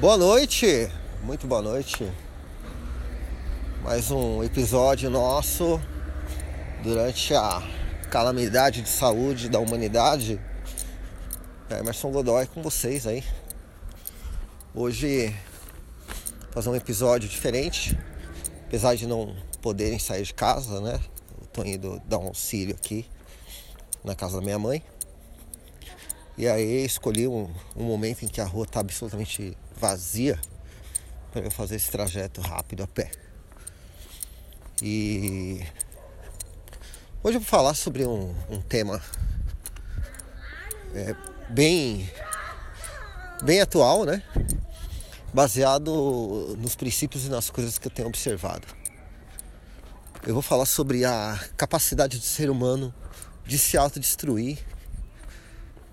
Boa noite, muito boa noite. Mais um episódio nosso durante a calamidade de saúde da humanidade. É Emerson Godoy com vocês aí. Hoje fazer um episódio diferente, apesar de não poderem sair de casa, né? Eu tô indo dar um auxílio aqui na casa da minha mãe. E aí escolhi um, um momento em que a rua está absolutamente vazia para eu fazer esse trajeto rápido a pé. E hoje eu vou falar sobre um, um tema é, bem, bem atual, né? Baseado nos princípios e nas coisas que eu tenho observado. Eu vou falar sobre a capacidade do ser humano de se autodestruir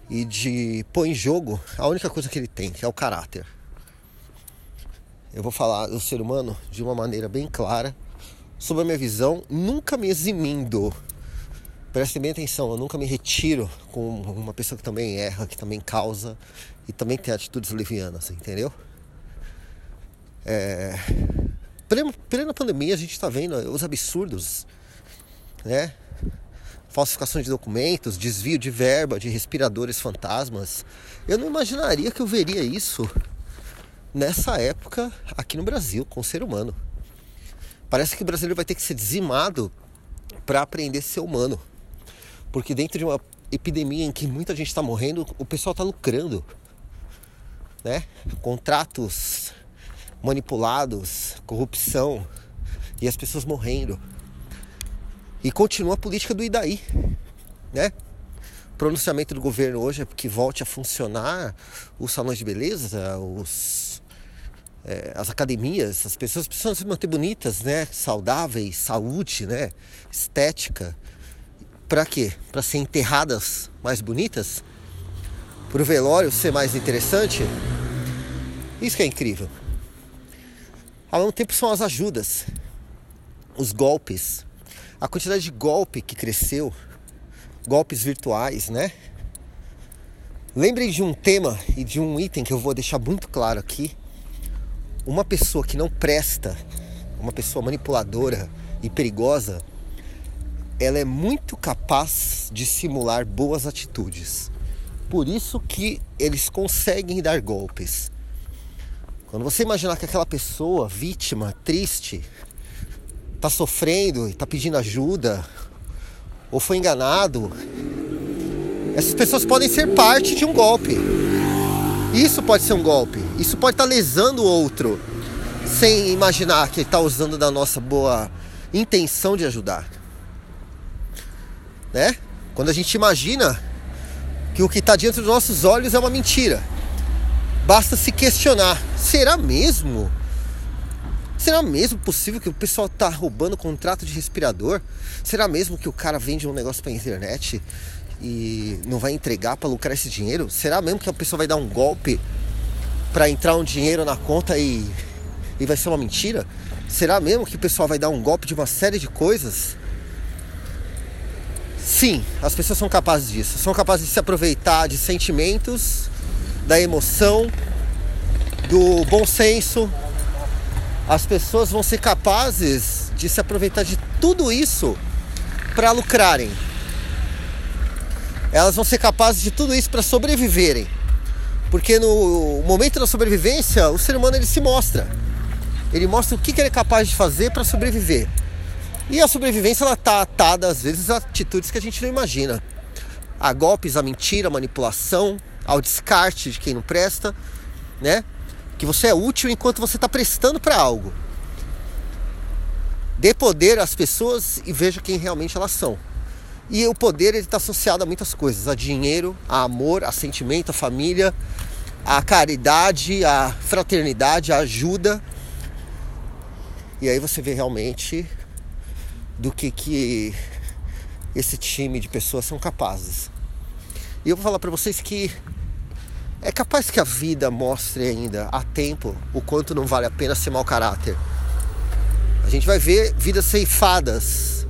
e de pôr em jogo a única coisa que ele tem, que é o caráter. Eu vou falar do ser humano de uma maneira bem clara, sobre a minha visão, nunca me eximindo. Prestem bem atenção, eu nunca me retiro com uma pessoa que também erra, que também causa e também tem atitudes levianas, entendeu? É... Plena pandemia a gente está vendo os absurdos, né? falsificação de documentos, desvio de verba de respiradores fantasmas. Eu não imaginaria que eu veria isso nessa época aqui no Brasil com o ser humano. Parece que o brasileiro vai ter que ser dizimado para aprender a ser humano. Porque dentro de uma epidemia em que muita gente está morrendo, o pessoal está lucrando. Né? Contratos manipulados, corrupção e as pessoas morrendo. E continua a política do Idaí, né? Pronunciamento do governo hoje é que volte a funcionar os salões de beleza, os, é, as academias, as pessoas precisam se manter bonitas, né? Saudáveis, saúde, né? Estética. Para quê? Para ser enterradas mais bonitas? Para o velório ser mais interessante? Isso que é incrível. Ao mesmo tempo são as ajudas, os golpes, a quantidade de golpe que cresceu, golpes virtuais, né? Lembrem de um tema e de um item que eu vou deixar muito claro aqui. Uma pessoa que não presta, uma pessoa manipuladora e perigosa, ela é muito capaz de simular boas atitudes. Por isso que eles conseguem dar golpes. Quando você imaginar que aquela pessoa vítima, triste, está sofrendo e está pedindo ajuda, ou foi enganado, essas pessoas podem ser parte de um golpe. Isso pode ser um golpe. Isso pode estar lesando o outro, sem imaginar que ele está usando da nossa boa intenção de ajudar. Né? Quando a gente imagina que o que está diante dos nossos olhos é uma mentira, basta se questionar: será mesmo? Será mesmo possível que o pessoal tá roubando contrato de respirador? Será mesmo que o cara vende um negócio pra internet e não vai entregar para lucrar esse dinheiro? Será mesmo que a pessoa vai dar um golpe para entrar um dinheiro na conta e, e vai ser uma mentira? Será mesmo que o pessoal vai dar um golpe de uma série de coisas? Sim, as pessoas são capazes disso. São capazes de se aproveitar de sentimentos, da emoção, do bom senso, as pessoas vão ser capazes de se aproveitar de tudo isso para lucrarem. Elas vão ser capazes de tudo isso para sobreviverem. Porque no momento da sobrevivência, o ser humano ele se mostra. Ele mostra o que, ele é capaz de fazer para sobreviver. E a sobrevivência ela está atada às vezes a atitudes que a gente não imagina. A golpes, a mentira, a manipulação, ao descarte de quem não presta, né? Que você é útil enquanto você está prestando para algo. Dê poder às pessoas e veja quem realmente elas são. E o poder está associado a muitas coisas: a dinheiro, a amor, a sentimento, a família, a caridade, a fraternidade, a ajuda. E aí você vê realmente do que, que esse time de pessoas são capazes. E eu vou falar para vocês que é capaz que a vida mostre ainda a tempo o quanto não vale a pena ser mau caráter. A gente vai ver vidas ceifadas.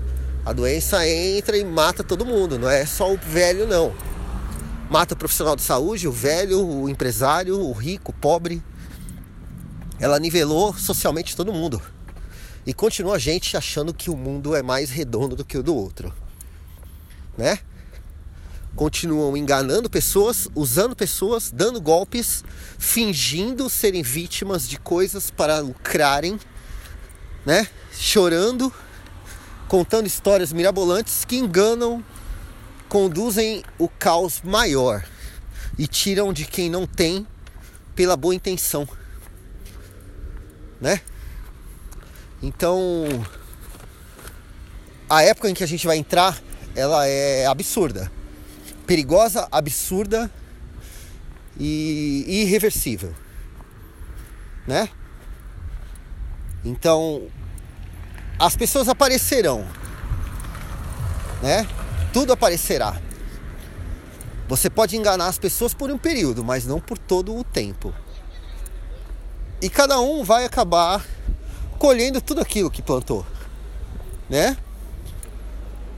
A doença entra e mata todo mundo, não é só o velho não. Mata o profissional de saúde, o velho, o empresário, o rico, o pobre. ela nivelou socialmente todo mundo. E continua a gente achando que o mundo é mais redondo do que o do outro. Né? Continuam enganando pessoas, usando pessoas, dando golpes, fingindo serem vítimas de coisas para lucrarem, né? Chorando, contando histórias mirabolantes que enganam, conduzem o caos maior e tiram de quem não tem pela boa intenção, né? Então, a época em que a gente vai entrar, ela é absurda, perigosa, absurda e irreversível, né? Então, as pessoas aparecerão, né? Tudo aparecerá. Você pode enganar as pessoas por um período, mas não por todo o tempo. E cada um vai acabar colhendo tudo aquilo que plantou, né?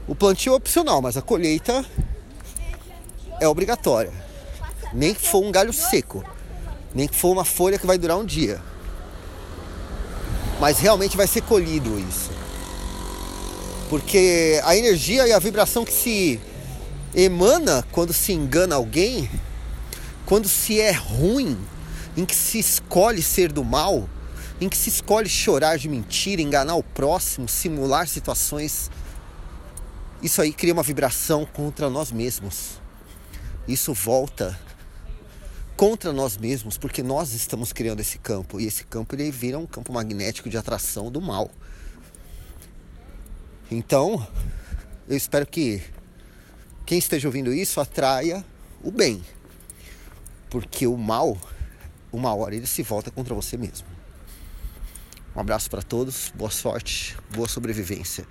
O plantio é opcional, mas a colheita é obrigatória. Nem que for um galho seco, nem que for uma folha que vai durar um dia. Mas realmente vai ser colhido isso. Porque a energia e a vibração que se emana quando se engana alguém, quando se é ruim, em que se escolhe ser do mal, em que se escolhe chorar de mentira, enganar o próximo, simular situações, isso aí cria uma vibração contra nós mesmos. Isso volta contra nós mesmos, porque nós estamos criando esse campo e esse campo ele vira um campo magnético de atração do mal. Então, eu espero que quem esteja ouvindo isso atraia o bem. Porque o mal, uma hora ele se volta contra você mesmo. Um abraço para todos, boa sorte, boa sobrevivência.